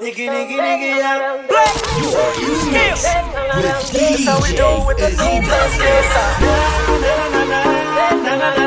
Nigga, nigga, nigga, yeah. You are skills. With DJ, so the new na na na na na na.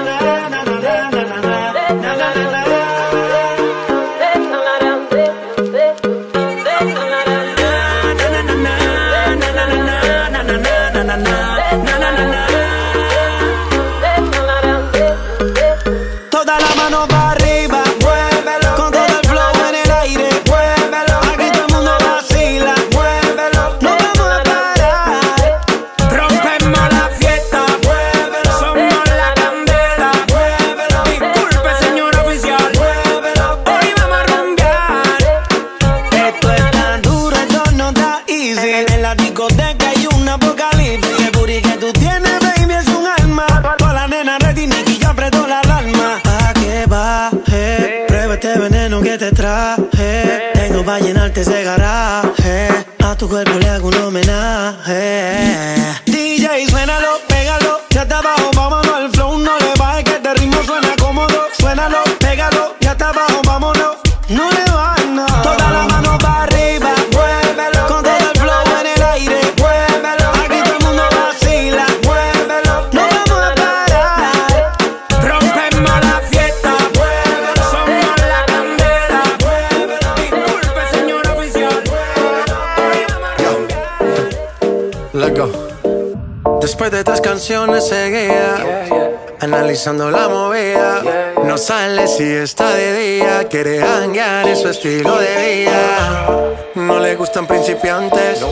Analizando la movida. No sale si está de día, quiere hanguear en su estilo de vida. No le gustan principiantes,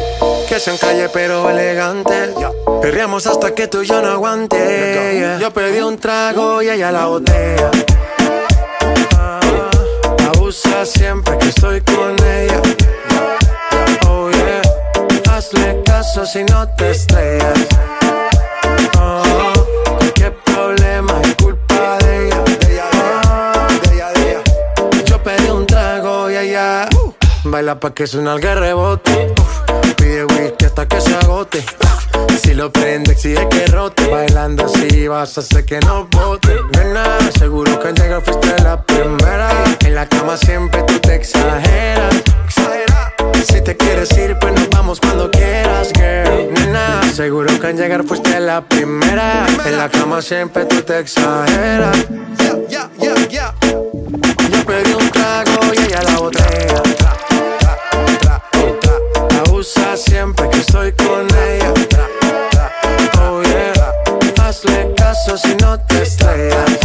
que sean calle pero elegantes. Perreamos hasta que tú y yo no aguante. Yo pedí un trago y ella la botella. Ah, abusa siempre que estoy con ella. Oh hazle caso si no te estrellas. Baila pa' que suena el rebote. Pide whisky hasta que se agote. Si lo prende, exige que rote. Bailando así vas a hacer que no bote. Nena, seguro que al llegar fuiste la primera. En la cama siempre tú te exageras. Si te quieres ir, pues nos vamos cuando quieras, girl. Nena, seguro que al llegar fuiste la primera. En la cama siempre tú te exageras. Yeah, yeah, yeah, Yo pedí un trago y ella la botella siempre que estoy con ella. Oh yeah, hazle caso si no te estrellas.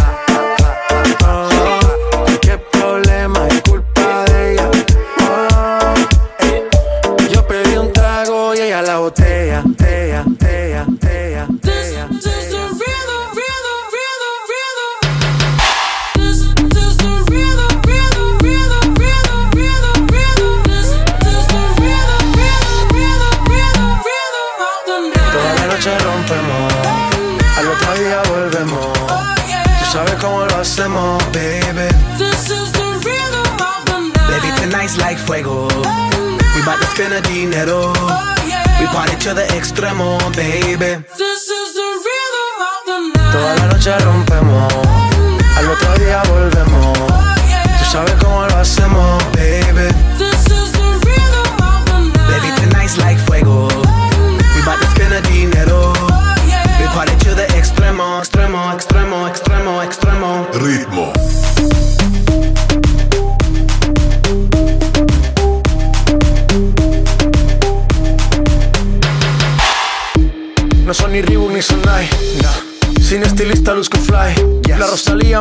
Extremo, baby. This is the rhythm of the night. Toda la noche rompemos, al otro día volvemos. Tú sabes cómo lo hacemos,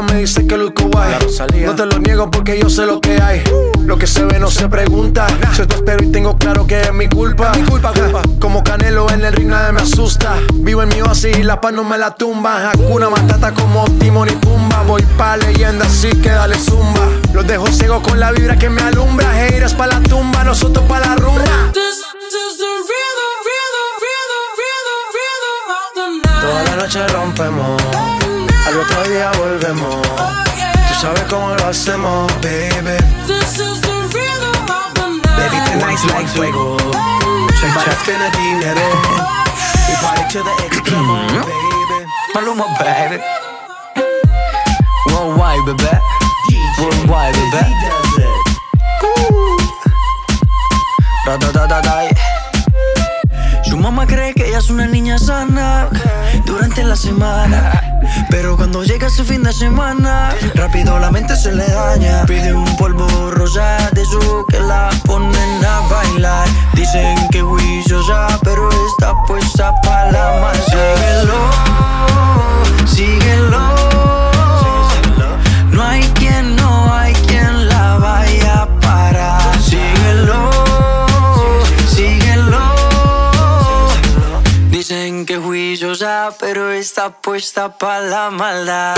Me dice que luzco guay. No te lo niego porque yo sé lo que hay. Lo que se ve no se pregunta. Si esto espero y tengo claro que es mi culpa. Mi culpa, culpa. Como Canelo en el ring nadie me asusta. Vivo en mi oasis y la paz no me la tumba. Hakuna Matata como Timon y Pumba. Voy pa' leyenda así que dale zumba. Los dejo ciego con la vibra que me alumbra. Heiras pa' la tumba, nosotros pa' la rumba. Toda la noche rompemos, al otro día volvemos. Oh, yeah. Tú sabes cómo lo hacemos, baby. This is the rhythm of the night. Baby, tonight's like fuego. Check, check. Gonna dinero. We party to the extremo, baby. Maluma, baby. Worldwide, baby. Worldwide, baby. Ooh. Da da da da da es una niña sana durante la semana. Pero cuando llega ese fin de semana, rápido la mente se le daña. Pide un polvo rosa de su que la ponen a bailar. Dicen que ya, pero está puesta para la más. Síguelo, síguelo. Pero está puesta para la maldad.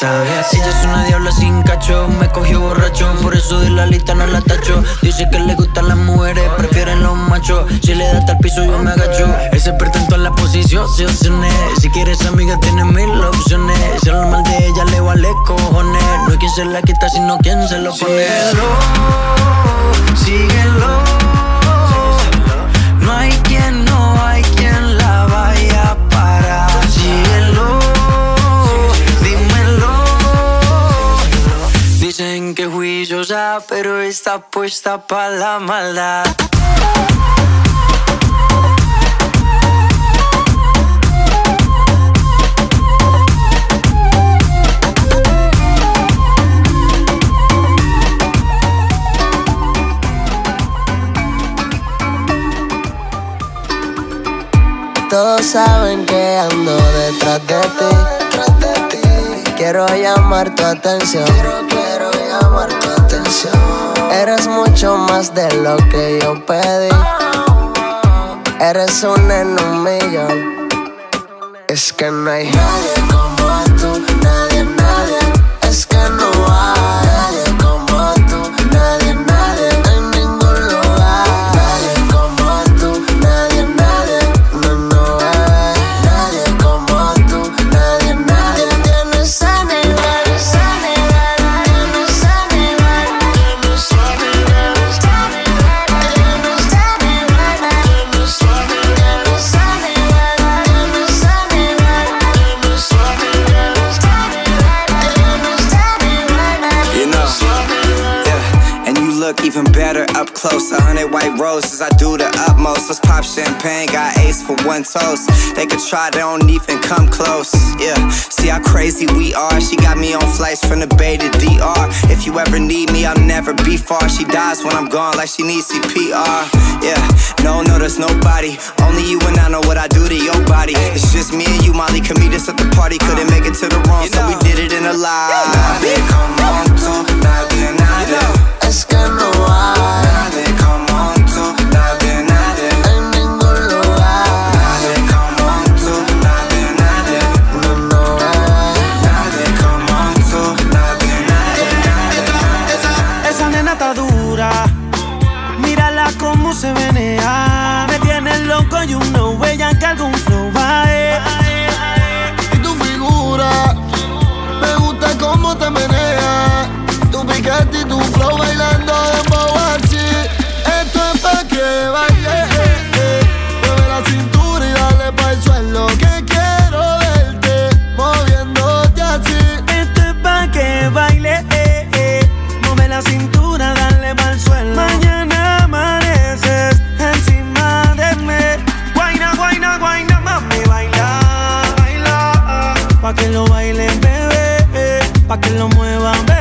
Ella es una diabla sin cacho, me cogió borracho, por eso de la lista no la tacho. Dice que le gustan las mujeres, prefieren los machos. Si le da hasta el piso, yo me agacho. Ese pretento en la posición, se Si quieres amiga, tiene mil opciones. Si lo mal de ella le vale cojones. No hay quien se la quita, sino quien se lo pone. Síguelo, síguelo. Que pero está puesta para la maldad. Todos saben que ando detrás de ti. Quiero llamar tu atención Eres mucho más de lo que yo pedí. Eres un en. Es que no hay nadie como tú, nadie, nadie. Es que no close. A hundred white roses, I do the utmost. Let's pop champagne, got ace for one toast. They could try, they don't even come close. Yeah, see how crazy we are. She got me on flights from the Bay to DR. If you ever need me, I'll never be far. She dies when I'm gone, like she needs CPR. Yeah, no, no, there's nobody. Only you and I know what I do to your body. It's just me and you, Molly. Us at the party. Couldn't make it to the room, so we did it in a lie. Tú, nadie, nadie. Es que no one. Hay.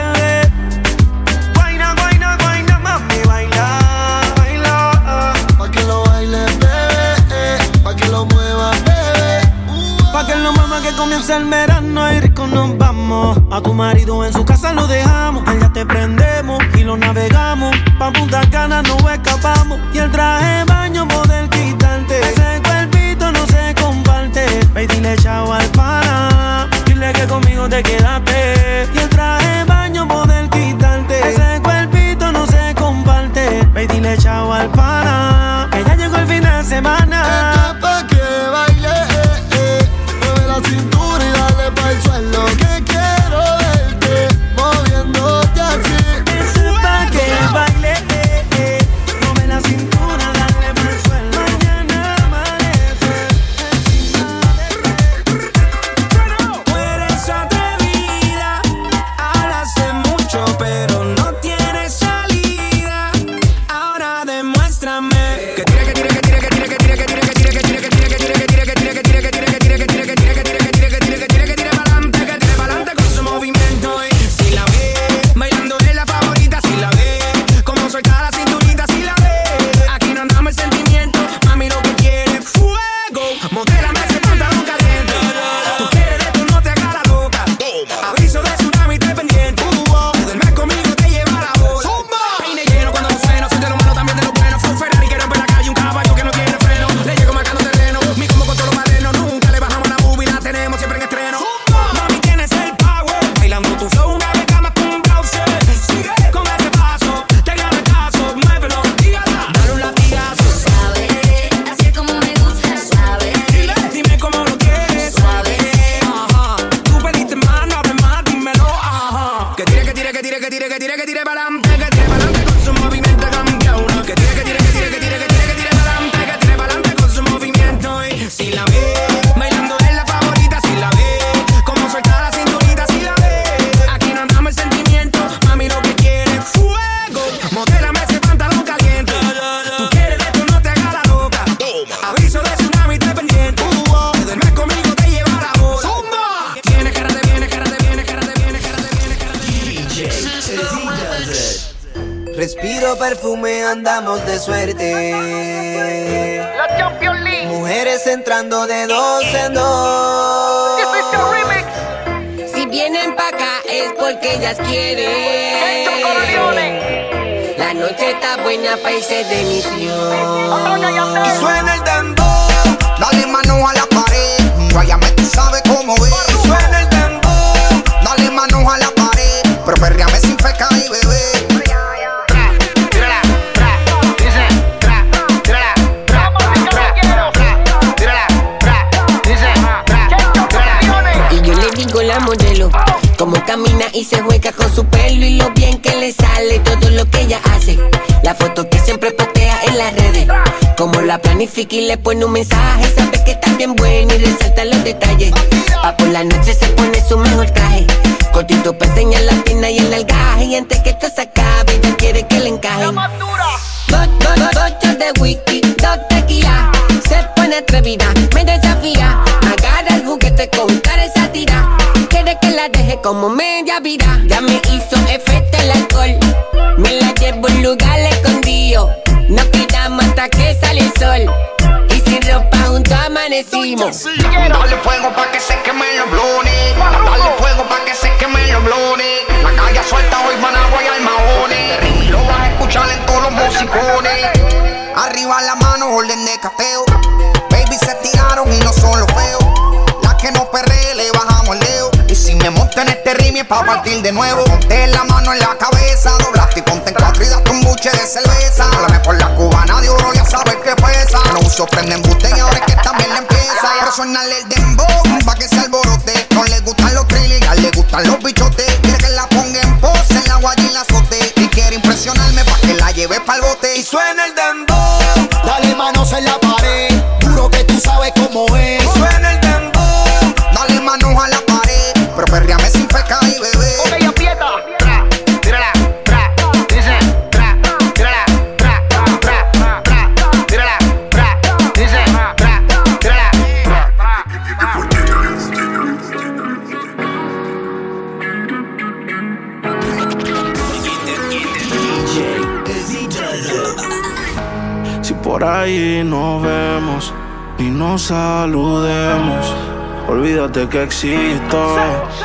el verano y rico nos vamos. A tu marido en su casa lo dejamos. Allá te prendemos y lo navegamos. Pa' Punta Cana no escapamos. Y el traje baño poder quitarte. Ese cuerpito no se comparte. Ve dile chao al pana. Dile que conmigo te quedaste. Y el traje Ese cuerpito no se comparte. Ve y dile chao al pana. Que ya llegó el fin de semana. Camina y se juega con su pelo y lo bien que le sale todo lo que ella hace. La foto que siempre postea en las redes, como la planifica y le pone un mensaje, sabe que está bien buena y resalta los detalles. Pa' por la noche se pone su mejor traje, cortito pa' enseñar la pierna y el algaje y antes que esto se acabe ella quiere que le encaje. Dos, dos, dos, ocho de whisky, dos tequila. Se pone atrevida, me desafía. Como media vida. Ya me hizo efecto el alcohol. Me la llevo a un lugar escondido. Nos quedamos hasta que sale el sol. Y sin ropa juntos amanecimos. Dale fuego pa' que se quemen los blones. Dale fuego pa' que se quemen los blones. La calle suelta hoy Managua y Almaones. Lo vas a escuchar en todos los musicones. Arriba la mano, orden de cateo. Baby se tiraron y no son los en este ritmo es pa' partir de nuevo. Ponte la mano en la cabeza, doblaste y ponte en cuatro y date un buche de cerveza. Háblame por la cubana de oro, ya sabes que pesa. No uso prenden botella, ahora es que también le empieza. Personal el dembow, pa' que se alborote. No le gustan los thrillers, le gustan los bichotes. Quiere que la ponga en pose, en la guaya y la azote. Y quiere impresionarme pa' que la lleve pa'l bote. Y suena el dembow, Dale manos en la pared, juro que tú sabes cómo es. Perriame sin feca y bebé. Ok, yo pieta. Tra, tírala, tírala. Tírala, tírala. Si por ahí nos vemos y nos saludemos olvídate que existo.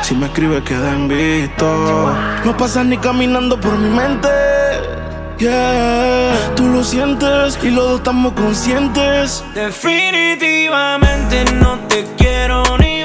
Si me escribes, queda en. No pasas ni caminando por mi mente. Yeah, tú lo sientes y los dos estamos conscientes. Definitivamente no te quiero ni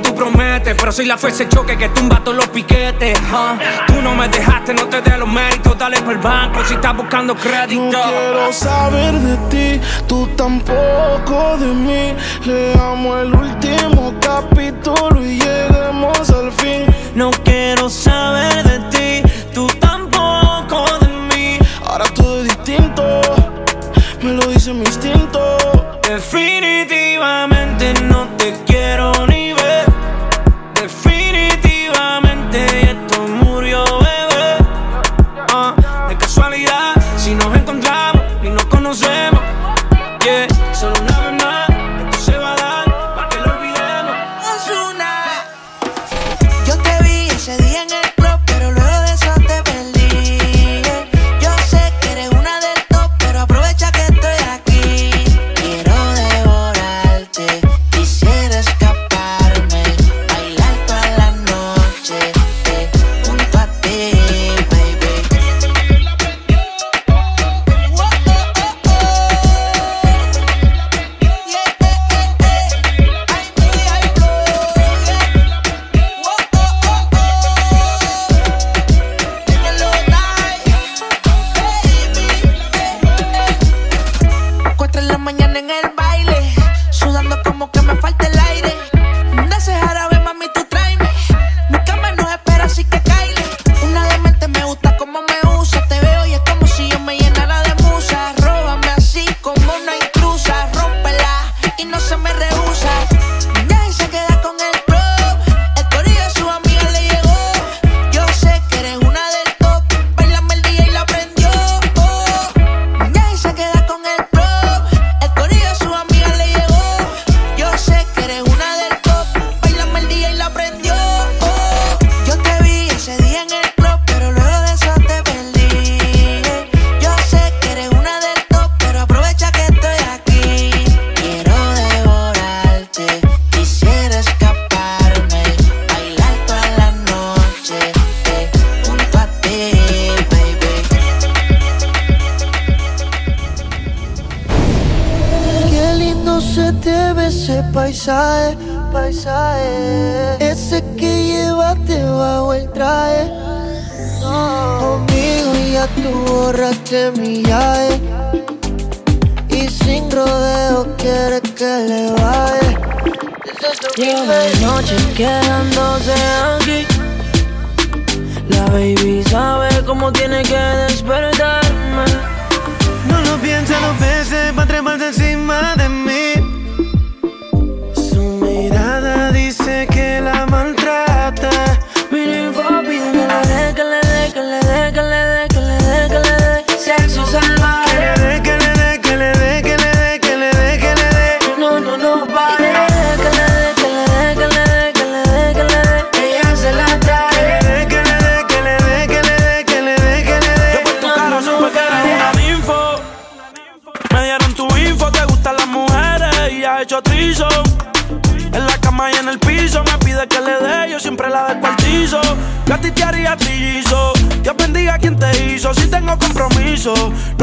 tú prometes, pero soy la fuerza de choque que tumba todos los piquetes. Tú no me dejaste, no te dé los méritos, dale por el banco si estás buscando crédito. No quiero saber de ti, tú tampoco de mí. Leamos el último capítulo y lleguemos al fin. No quiero saber de ti, tú tampoco de mí. Ahora todo es distinto, me lo dice mi instinto. Definitivamente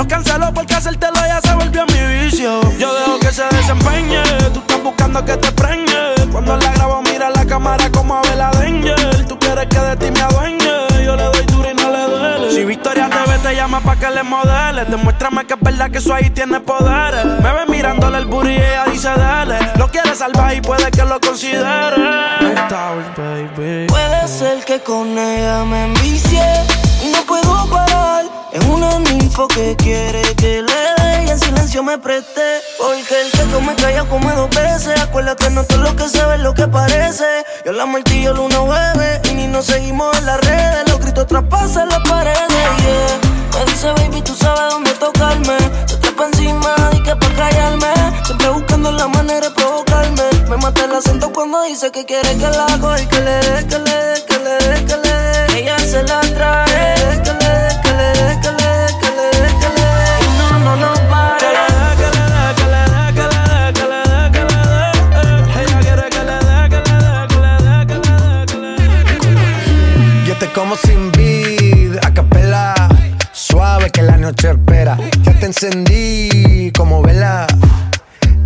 No cancelo porque hacértelo ya se volvió mi vicio. Yo dejo que se desempeñe, tú estás buscando que te preñe. Cuando la grabo, mira la cámara como a la Danger. Tú quieres que de ti me adueñe, yo le doy duro y no le duele. Si Victoria TV te llama pa' que le modeles, demuéstrame que es verdad que eso ahí tiene poderes. Me ve mirándole el booty y ella dice dale. Lo quiere salvar y puede que lo considere. baby. Puede ser que con ella me envicie no puedo parar. Es una ninfo que quiere que le dé y en silencio me preste. Porque el que come calla come dos veces. Acuérdate, no todo lo que se lo que parece. Yo la martillo luna bebe y ni nos seguimos en las redes. Los gritos traspasan las paredes. Yeah. Me dice, baby, tú sabes dónde tocarme. Se trepa encima y que pa' callarme. Siempre buscando la manera de provocarme. Me mata el acento cuando dice que quiere que la hago y que le dé, que le dé, que le dé, que le dé. Ella se la Te como sin vid, a capela. Suave que la noche espera. Ya te encendí como vela.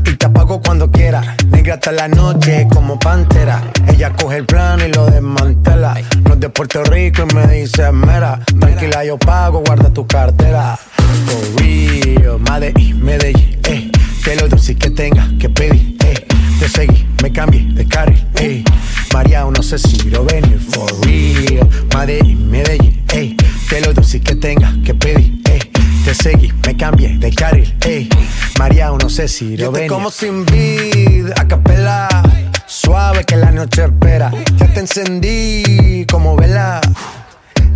Y te apago cuando quiera. Negra hasta la noche como pantera. Ella coge el plano y lo desmantela. No es de Puerto Rico y me dice mera. Tranquila, yo pago, guarda tu cartera. For real, Medellín, Medellín, eh. Que lo dulce que tenga que pedir, eh. Te seguí, me cambié de carril, eh. María, no sé si lo venir, for real. Medellín, Medellín, eh. Que lo dulce que tenga que pedir, eh. Te seguí, me cambié de carril, ey. María, no sé si lo ven. como sin vid, a capela. Suave que la noche espera. Ya te encendí como vela.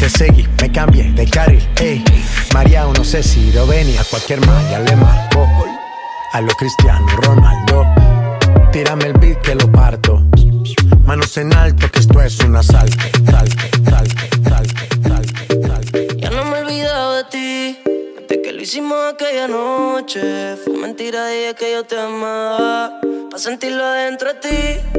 Te seguí, me cambié de carril, ey. María, no sé si lo venir. A cualquier malla le marco. A lo Cristiano Ronaldo. Tírame el beat que lo parto. Manos en alto, que esto es un asalto. Salte, salte, salte, salte, salte. Ya no me he olvidado de ti. Desde que lo hicimos aquella noche. Fue mentira, dije que yo te amaba. Pa' sentirlo adentro de ti.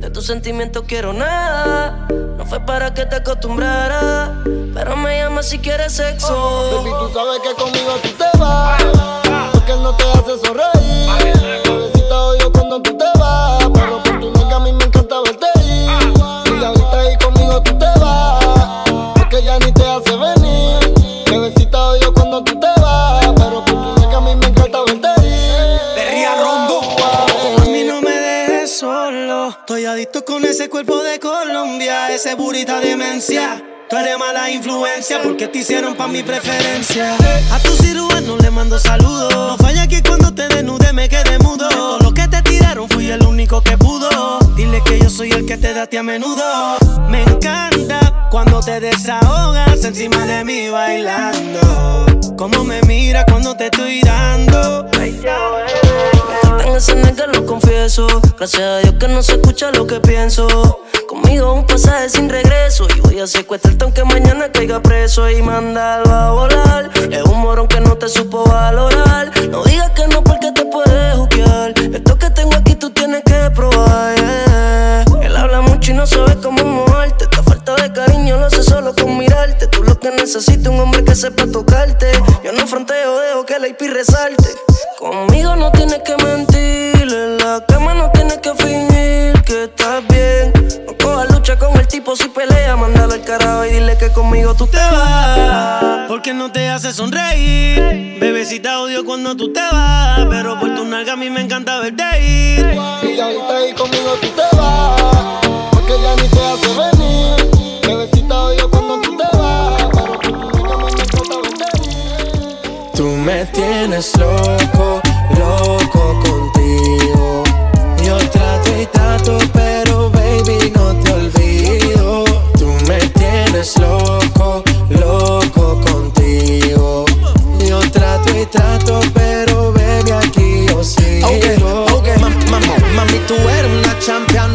De tus sentimientos quiero nada. Fue para que te acostumbrara. Pero me llama si quieres sexo. Baby, tú sabes que conmigo tú te vas. Porque él no te hace sonreír. Bebecita odio cuando tú te vas. Cuerpo de Colombia, ese burita demencia. Tú eres mala influencia porque te hicieron pa' mi preferencia. A tu cirujano le mando saludos. No falla que cuando te desnude me quede mudo. Todo lo que te tiraron fui el único que pudo. Dile que yo soy el que te date a menudo. Me encanta cuando te desahogas encima de mí bailando. Como me mira cuando te estoy dando. Nega lo confieso. Gracias a Dios que no se escucha lo que pienso. Conmigo un pasaje sin regreso. Y voy a secuestrarte aunque mañana caiga preso y mandarlo a volar. Es un morón que no te supo valorar. No digas que no porque te puedes juzgar. Esto que tengo aquí tú tienes que probar. Él habla mucho y no sabe cómo moverte. Esta falta de cariño lo hace solo con mirarte. Que necesitas un hombre que sepa tocarte. Yo no fronteo, dejo que la IP resalte. Conmigo no tienes que mentir. En la cama no tienes que fingir que estás bien. No cojas lucha con el tipo si pelea. Mándalo al carajo y dile que conmigo tú te vas Porque no te hace sonreír Bebecita odio cuando tú te vas Pero por tu nalga a mí me encanta verte ir Y ahorita ahí conmigo tú te vas. Porque ya ni tienes loco, loco contigo. Yo trato y trato, pero baby no te olvido. Tú me tienes loco, loco contigo. Yo trato y trato, pero baby aquí yo sigo. Ok, ok, mam- mam- mami, tú eres una champion,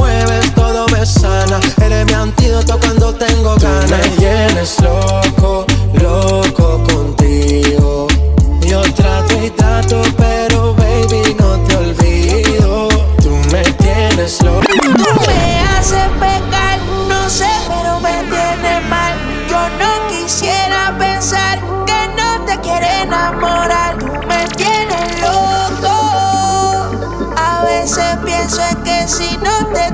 sana. Eres mi antídoto cuando tengo ganas. me tienes loco, loco contigo. Yo trato y trato, pero baby, no te olvido. Tú me tienes loco. Me hace pecar, no sé, pero me tiene mal. Yo no quisiera pensar que no te quiere enamorar. Tú me tienes loco. A veces pienso en que si no te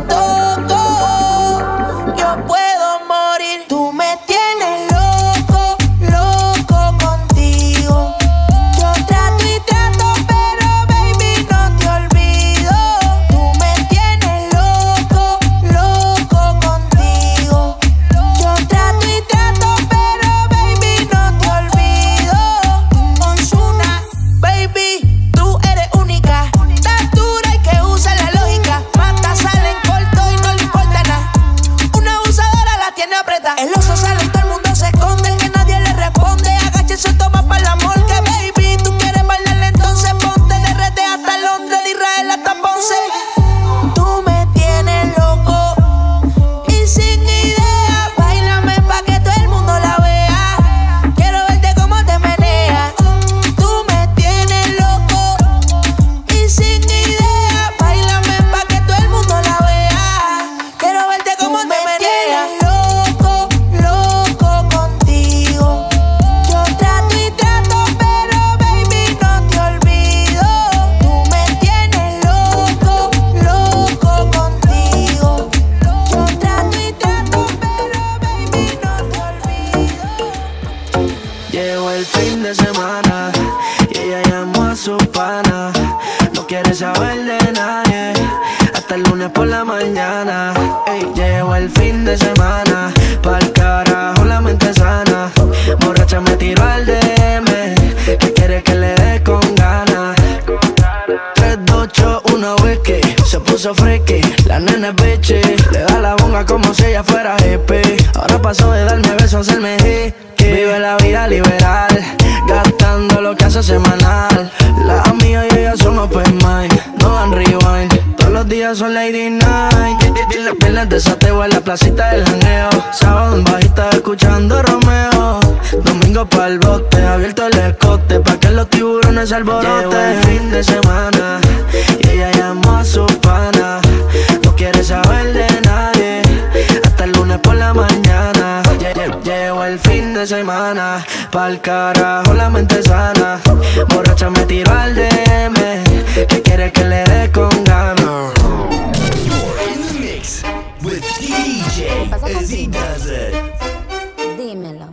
Llegó el fin de semana y ella llamó a su pana. No quiere saber de nadie hasta el lunes por la mañana. Ey, llegó el fin de semana, pa'l carajo la mente sana. Borracha me tiró al DM, que quiere que le dé con ganas. 3, 2, 8, 1, whisky, se puso fresque, la nena es beche. Le da la bonga como si ella fuera EP. Ahora pasó de darme besos a hacerme hit. Vive la vida liberal. Gastando lo que hace semanal. La amiga y ella son open mind. No dan rewind. Todos los días son Lady Night. Viernes de sateo en la placita del janeo. Sábado en bajita escuchando Romeo. Domingo pa'l bote, abierto el escote. Pa' que los tiburones se alboroten. Llegó el fin de semana. Y ella llamó a su pana. No quiere saber de nadie. Hasta el lunes por la mañana. Lle- lle- Llevo el fin de semana. Pa'l carajo la mente sana. Borracha me tiro al DM. Que quiere que le dé con ganas. Mix with DJ as he does it. Dímelo.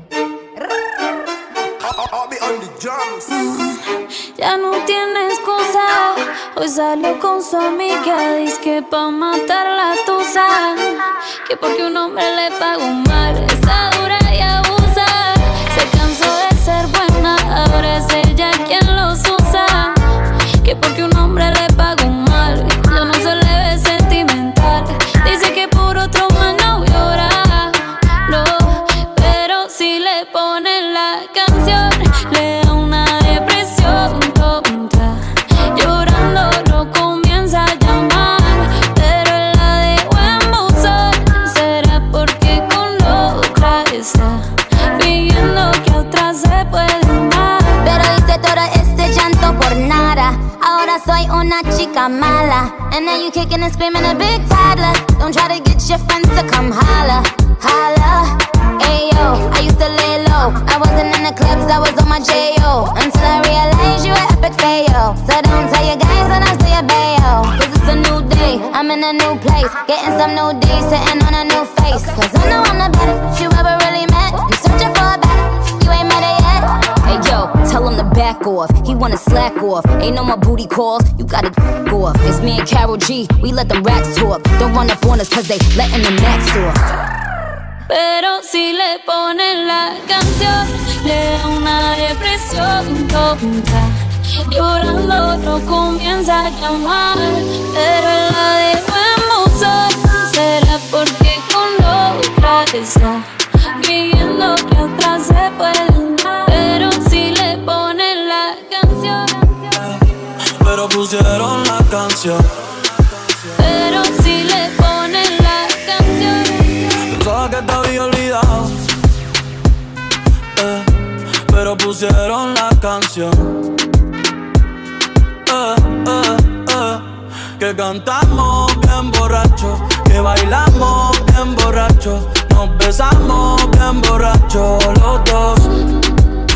Ya no tiene excusa. Hoy salió con su amiga. Dice que pa' matar la tusa. Que porque un hombre le pagó mal. Está dura y abusa. Kicking and screaming a big toddler. Don't try to get your friends to come holla. Holla. Ayo, I used to lay low. I wasn't in the clubs, I was on my J.O. Until I realized you were epic fail. So don't tell your guys when I say a bayo. Cause it's a new day, I'm in a new place. Getting some new days, sitting on a new face. Cause I know I'm the baddest you ever really met. You searching for a better, you ain't met it yet. Hey yo, tell him to back off. He wanna slack off. Ain't no more off. It's me and Carol G. We let them rats talk. Don't run up on us cause they letting the max off. Pero si le ponen la canción, le da una depresión tonta. Llorando no comienza a llamar, pero la dejó en. Será porque con otra está pidiendo que otra se pueden Pero pusieron la canción. pero si le ponen la canción. Pensaba que te había olvidado. Eh, pero pusieron la canción. Eh, eh, que cantamos bien borracho, que bailamos bien borracho, nos besamos bien borracho los dos.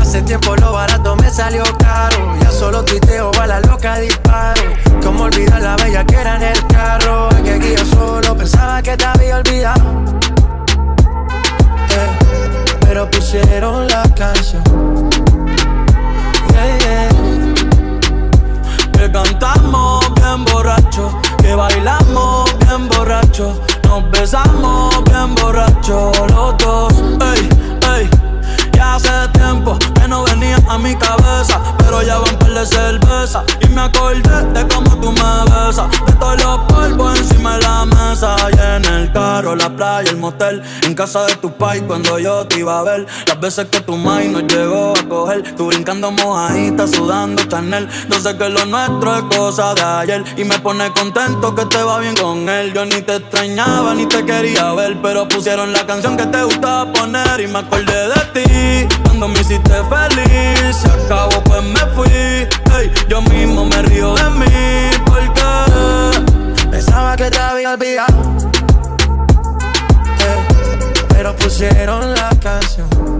Hace tiempo lo barato me salió caro. Ya solo tuiteo a la loca disparo. Como olvidar la bella que era en el carro. Es que aquí yo solo pensaba que te había olvidado. Eh, pero pusieron la canción. Yeah, yeah. Que cantamos bien borracho, que bailamos bien borracho, nos besamos bien borracho los dos. Ey, ey, tiempo que no venía a mi cabeza, pero ya van par de cerveza. Y me acordé de cómo tú me besas, de todos los polvos encima de la mesa. Y en el carro, la playa, el motel, en casa de tu pai cuando yo te iba a ver, las veces que tu mai nos llegó a coger, tú brincando mojadita, sudando Chanel, yo sé que lo nuestro es cosa de ayer. Y me pone contento que te va bien con él, yo ni te extrañaba ni te quería ver, pero pusieron la canción que te gustaba poner. Y me acordé de ti, cuando me hiciste feliz, se acabó pues me fui, ey, yo mismo me río de mí, porque Pensaba que te había olvidado. Eh, pero pusieron la canción.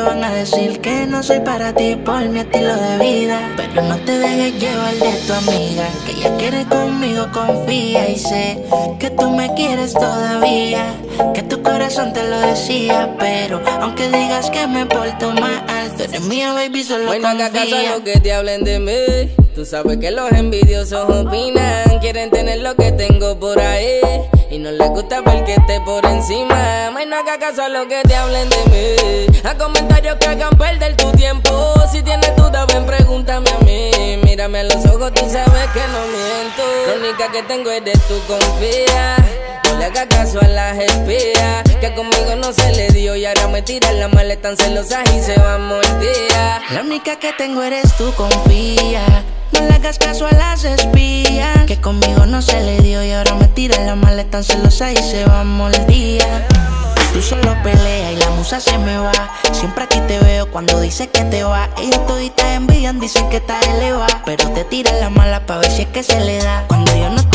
te van a decir que no soy para ti por mi estilo de vida. Pero no te dejes llevar de tu amiga. Que ella quiere conmigo, confía y sé que tú me quieres todavía. Que tu corazón te lo decía. Pero aunque digas que me porto mal, tú eres mía, baby, solo Bueno, haga caso confía. a lo que te hablen de mí. Tú sabes que los envidiosos opinan. Quieren tener lo que tengo por ahí. Y no les gusta porque esté por encima. May no haga caso a lo que te hablen de mí. A comentarios que hagan perder tu tiempo. Si tienes duda, ven, pregúntame a mí. Mírame a los ojos, tú sabes que no miento. La única que tengo eres tú, confía. No le haga caso a las espías Que conmigo no se le dio Y ahora me tiran la maleta tan celosas Y se van mordidas La única que tengo eres tú, confía. No le hagas caso a las espías. Que conmigo no se le dio y ahora me tira la maleta tan celosa y se va mordida. Tú solo peleas y la musa se me va. Siempre aquí te veo cuando dices que te va. Ellos toditas envían, dicen que estás elevada. Pero te tiran la mala pa' ver si es que se le da. Cuando yo no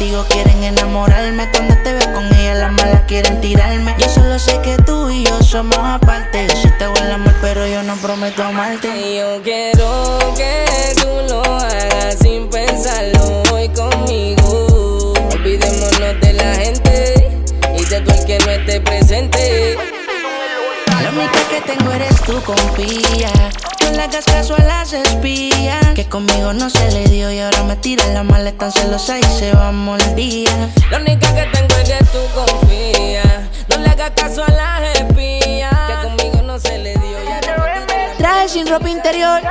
contigo, quieren enamorarme. Cuando te veo con ella, las malas quieren tirarme. Yo solo sé que tú y yo somos aparte. Yo sí te hago el amor, pero yo no prometo amarte. Y yo quiero que tú lo hagas sin pensarlo hoy conmigo. Olvidémonos de la gente y de tú el que no esté presente. La única que tengo eres tú, confía. No le hagas caso a las espías. Que conmigo no se le dio y ahora me tira la maleta tan celosa y se va mordida. La única que tengo es que tú confía. No le hagas caso a las espías. Que conmigo no se le dio y ahora me tira Traje sin ropa interior.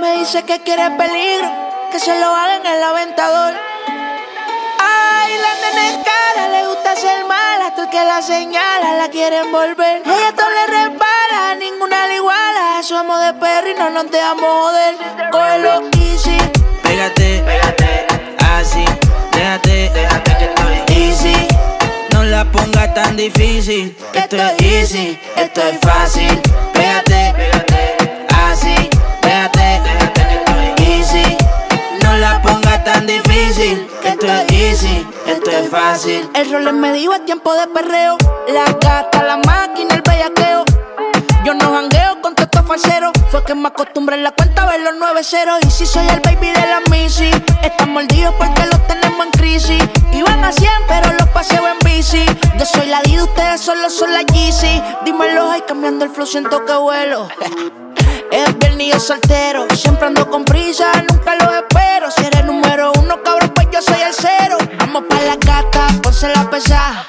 Me dice que quiere peligro, que se lo haga en el aventador. La nena cara, le gusta ser mala, hasta el que la señala la quiere envolver. Ella todo le resbala, ninguna le iguala. Somos de perro y no nos dejamos joder. Cógelo easy, Pégate, pégate, así, déjate, déjate que estoy easy. No la pongas tan difícil, que esto es easy, esto es fácil. Pégate, pégate, así, déjate, déjate que estoy easy. No la pongas tan difícil, que esto es easy, El rol es medio es tiempo de perreo. La gata, la máquina, el bellaqueo. Yo no jangueo con Fue que me acostumbré en la cuenta a ver los nueve ceros. Y si soy el baby de la Missy, están mordidos porque los tenemos en crisis. Iban a 100, pero los paseo en bici. Yo soy la D, ustedes solo son la Yeezy. Dímelo, ay, cambiando el flow, siento que vuelo. Es viernes y soltero. Siempre ando con prisa, nunca lo espero. Si eres número uno, cabrón, pues yo soy el cero. Vamos pa' la gata, ponse la pesada.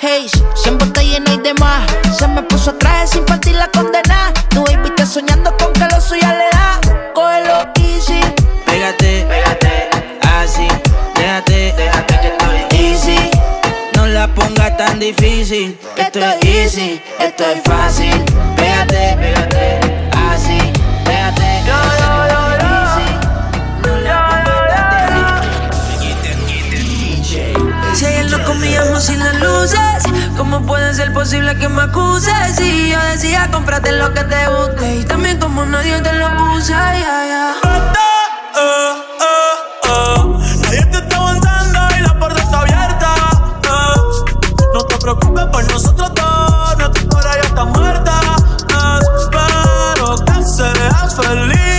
Hey, siempre está llena y demás. Se me puso traje sin partir la condena. Tu soñando con que lo suya le da. Cógelo easy. Pégate, pégate, así, déjate, déjate que estoy easy. No la pongas tan difícil. Esto es easy, esto es fácil. Pégate, pégate, así, pégate. Yo, yo, yo, Si ayer nos comíamos sin luces, ¿cómo puede ser posible que me acuses? Si yo decía, cómprate lo que te guste. Y también como nadie te lo puse, ya, ya. Eh, eh, eh. Nadie te está aguantando y la puerta está abierta. eh. No te preocupes por nosotros dos, nuestra historia ya está muerta. eh. Pero que seas feliz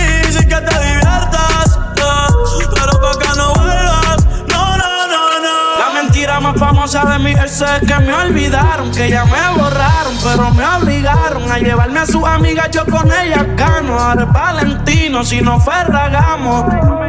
es que me olvidaron, que ya me borraron, pero me obligaron a llevarme a sus amigas, yo con ellas gano. Ahora es Valentino, si no ferragamos.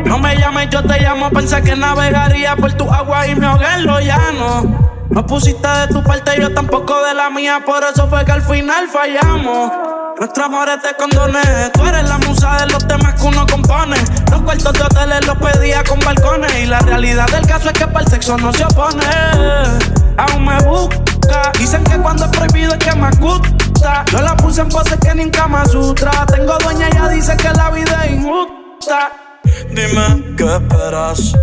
No me llames, yo te llamo, pensé que navegaría por tu agua y me ahogué en lo llano. No pusiste de tu parte, yo tampoco de la mía, por eso fue que al final fallamos. Nuestro amor es de condones, tú eres la musa de los temas que uno compone. Los cuartos de hoteles los pedía con balcones. Y la realidad del caso es que para el sexo no se opone. Aún me busca, dicen que cuando es prohibido es que me gusta. Yo la puse en poses que ni en Kama Sutra. Tengo dueña, ella dice que la vida es injusta. Dime qué esperas.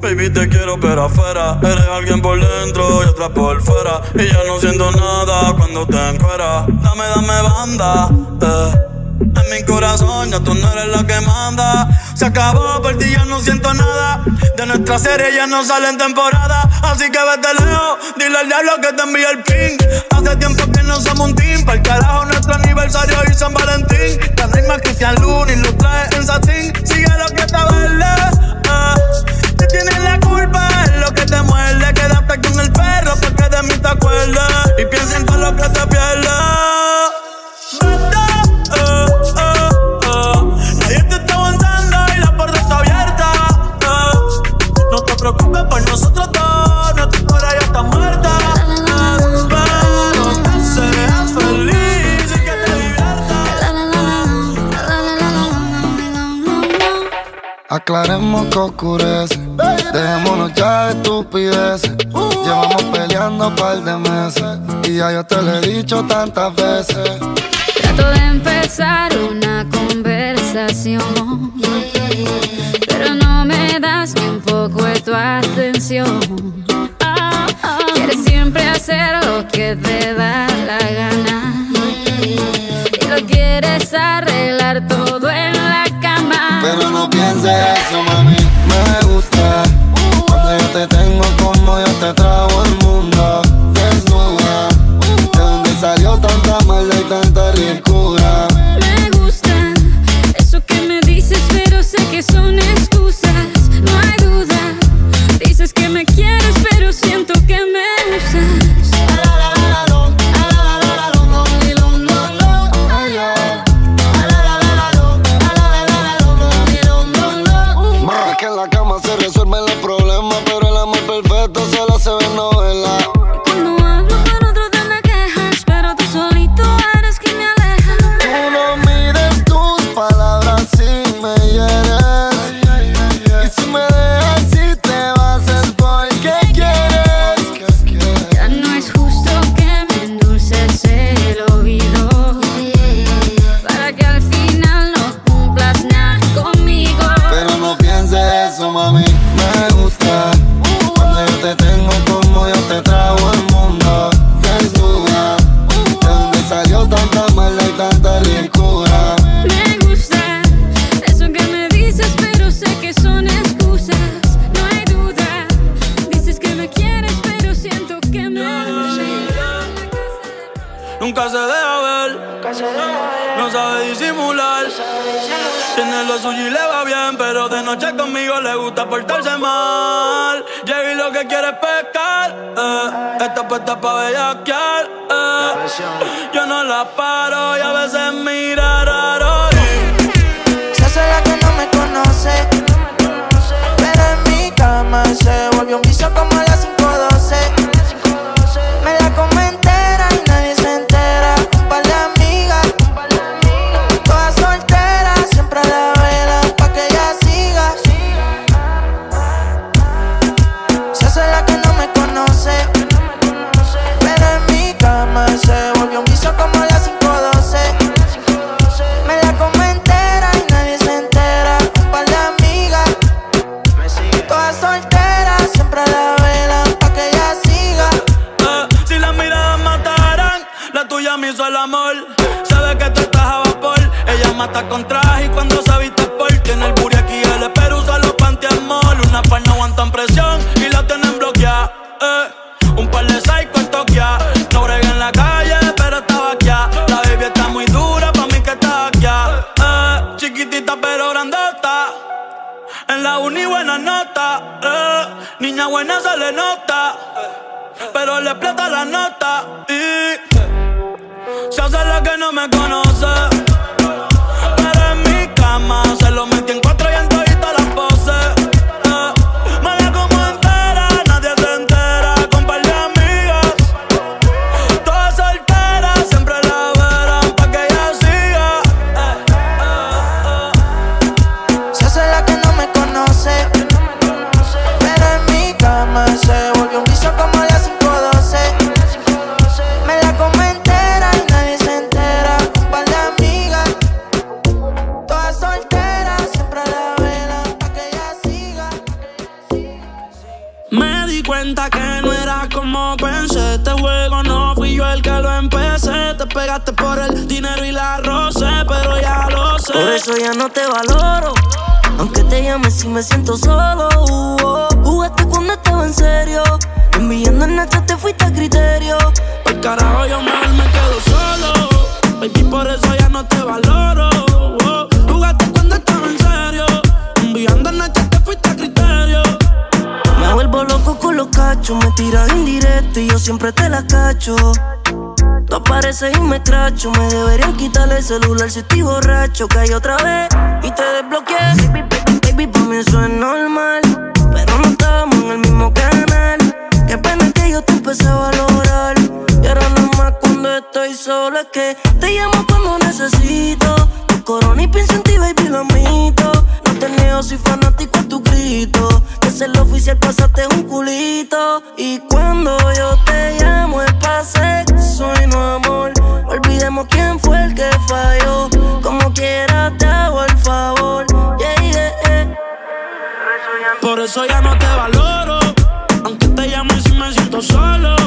Baby, te quiero, pero afuera. Eres alguien por dentro y otra por fuera. Y ya no siento nada cuando te encueras. Dame, dame banda, eh. En mi corazón ya tú no eres la que manda. Se acabó, por ti ya no siento nada. De nuestra serie ya no sale en temporada. Así que vete lejos, dile al diablo que te envíe el ping. Hace tiempo que no somos un team. Para el carajo nuestro aniversario y San Valentín. Hay más Cristian Luna y lo trae en satín. Sigue lo que está verde. eh. Tú tienes la culpa, es lo que te muerde. Quédate con el perro porque de mí te acuerdas. Y piensa en todo lo que te pierdes. Nadie te está aguantando y la puerta está abierta. eh. No te preocupes por nosotros dos, nuestra historia ya está muerta. eh. Pero que seas feliz y que te Aclaremos que oscurece. Dejémonos ya de estupideces. Llevamos peleando un par de meses. Y ya yo te lo he dicho tantas veces. Trato de empezar una conversación, pero no me das ni un poco de tu atención. Quieres siempre hacer lo que te da la gana y lo quieres arreglar todo en la cama. Pero no pienses eso, mami. Me gusta cuando yo te tengo como yo te trago el mundo. Desnuda, de donde salió tanta maldad y tanta ricura. Sé puesta pa' bellaquear. eh. Yo no la paro y a veces mata con traje y cuando vuelvo loco con los cachos. Me tiras indirecto y yo siempre te la cacho. Tú apareces y me cracho. Me deberían quitar el celular si estoy borracho. Caí otra vez y te desbloqueé. Baby, baby, baby, pa' mí eso es normal. Pero no estamos en el mismo canal. Qué pena que yo te empecé a valorar. Y ahora nomás cuando estoy solo es que te llamo cuando necesito. Tu corona y pienso en ti, baby, lo. No te niego, soy fanático a tu grito. Que ser lo oficial, pasaste un culito. Y cuando yo te llamo es pa' sexo y no amor. Olvidemos quién fue el que falló. Como quiera te hago el favor. Por eso ya no te valoro. Aunque te llamo y si me siento solo.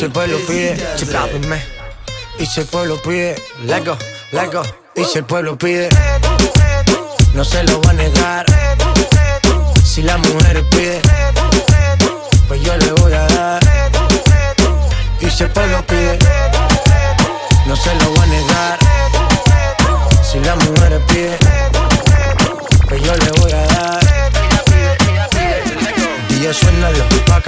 Si el pueblo pide. Y si el pueblo pide, let go, let go. Y si el pueblo pide, no se lo va a negar. Si la mujer pide, pues yo le voy a dar. Y si el pueblo pide, no se lo va a negar. Si la mujer pide,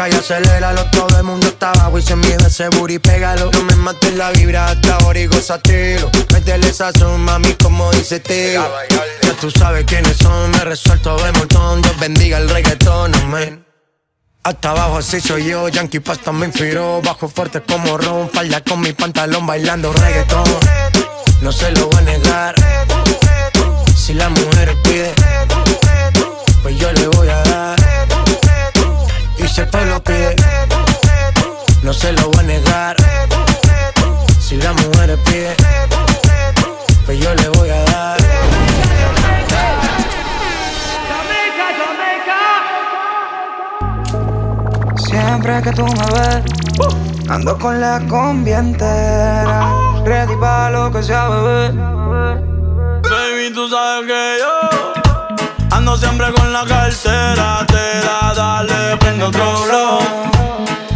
acá y aceléralo Todo el mundo está abajo y se mide ese booty, pégalo. No me mates la vibra hasta ahora y gozatelo. Métele sazón, mami, como dice Teo Ya tú sabes quiénes son, me resuelto de montón. Dios bendiga el reggaetón, amén. Hasta abajo así soy yo, Yankee Pasta me inspiró Bajo fuerte como Ron, falda con mi pantalón bailando reggaetón. No se lo voy a negar. Si la mujer pide Pues yo le voy a dar y si el pueblo pide, no se lo voy a negar. Si la mujer pide, pues yo le voy a dar. Siempre que tú me ves, ando con la combi entera. Ready pa' lo que sea, bebé. Baby, tú sabes que yo ando siempre con la cartera. Te da, dale, prende otro blow.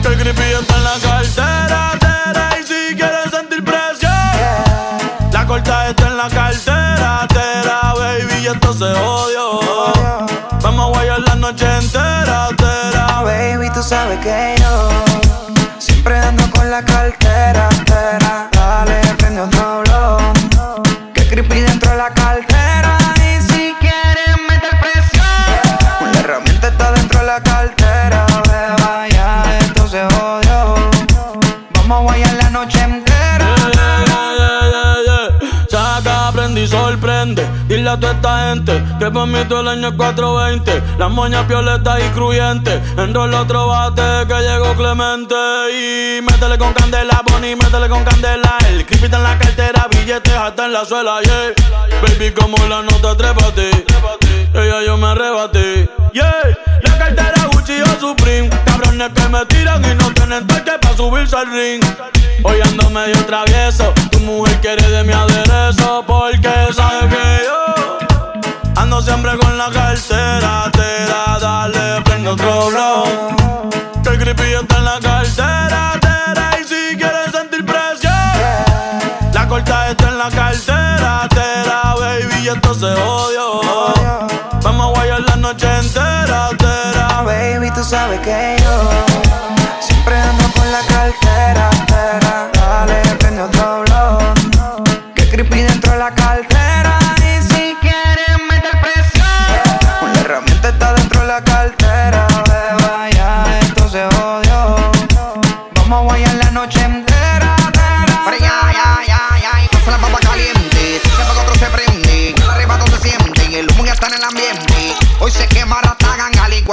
Que el creepy está en la cartera. Te y si quieres sentir presión, la corta está en la cartera. Te baby, y esto se odio. Vamos a guayar la noche entera. Te Baby, tú sabes que yo siempre ando con la cartera. entera. Dale, prende otro blow. La cartera. Beba, ya esto se jodió. Vamos a guayar la noche entera. Saca, prende y sorprende. Dile a toda esta gente que por mí todo el año es 420. Las moñas violetas y cruyentes. Enrola otro bate que llegó Clemente. Y métele con candela, Bonnie, métele con candela. El creepy en la cartera, billetes hasta en la suela, yeah. Baby, como la nota, trépate. Ella yo me arrebaté, yeah. Cartera Gucci o Supreme. Cabrones que me tiran y no tienen toque para subirse al ring. Hoy ando medio travieso. Tu mujer quiere de mi aderezo porque sabe que yo ando siempre con la cartera. Te da, dale, prende otro blow. Que el creepy está en la cartera. Tera, y si quieres sentir presión, la corta está en la cartera. Tera, baby, y esto se odio. Vamos a guayar noche entera. Tera, baby, tú sabes que yo siempre ando con la cartera. Tera, dale, prende otro blow. Que creepy dentro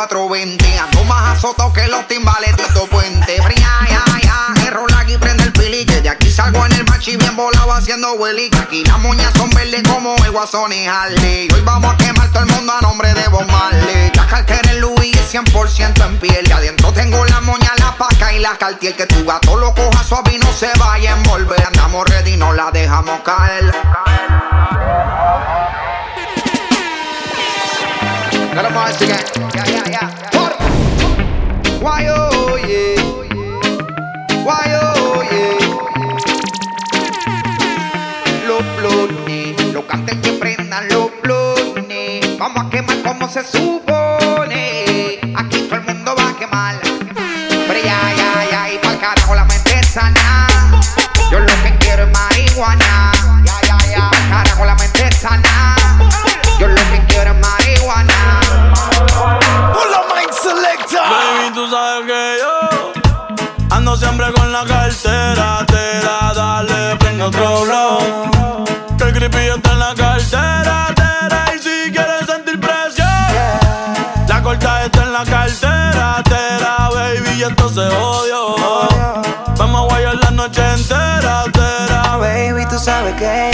420. Ando más azotado que los timbales de puentes. Pero ya, ya, error aquí prende el pili. Que de aquí salgo en el machi bien volado haciendo willy. Que aquí las moñas son verdes como el guasón y Harley. Hoy vamos a quemar todo el mundo a nombre de Bob Marley. La cartera en Louis es 100% en piel. Y adentro tengo la moña, la paca y la cartier. Que tu gato lo coja suave y se vaya a envolver. Andamos ready, no la dejamos caer. Dale más este que- Ya, ya, ya. Por- Why, oh, yeah. Why, oh, yeah. Los blones, los canten que prendan los blones. Vamos a quemar como se supone. Cartera. Te da, dale, prende otro blow. Que el creepy está en la cartera. Tera, y si quieres sentir presión, la corta está en la cartera. Tera, baby, y esto se odio. Vamos a guayar la noche entera. Tera, Baby, tú sabes que